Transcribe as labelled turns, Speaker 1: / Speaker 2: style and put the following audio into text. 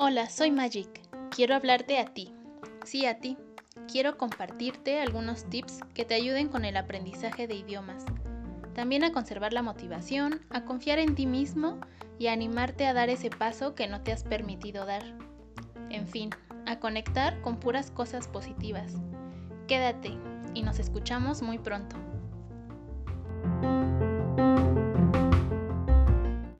Speaker 1: Hola, soy Magic. Quiero hablarte a ti. Sí, a ti. Quiero compartirte algunos tips que te ayuden con el aprendizaje de idiomas. También a conservar la motivación, a confiar en ti mismo y a animarte a dar ese paso que no te has permitido dar. En fin, a conectar con puras cosas positivas. Quédate y nos escuchamos muy pronto.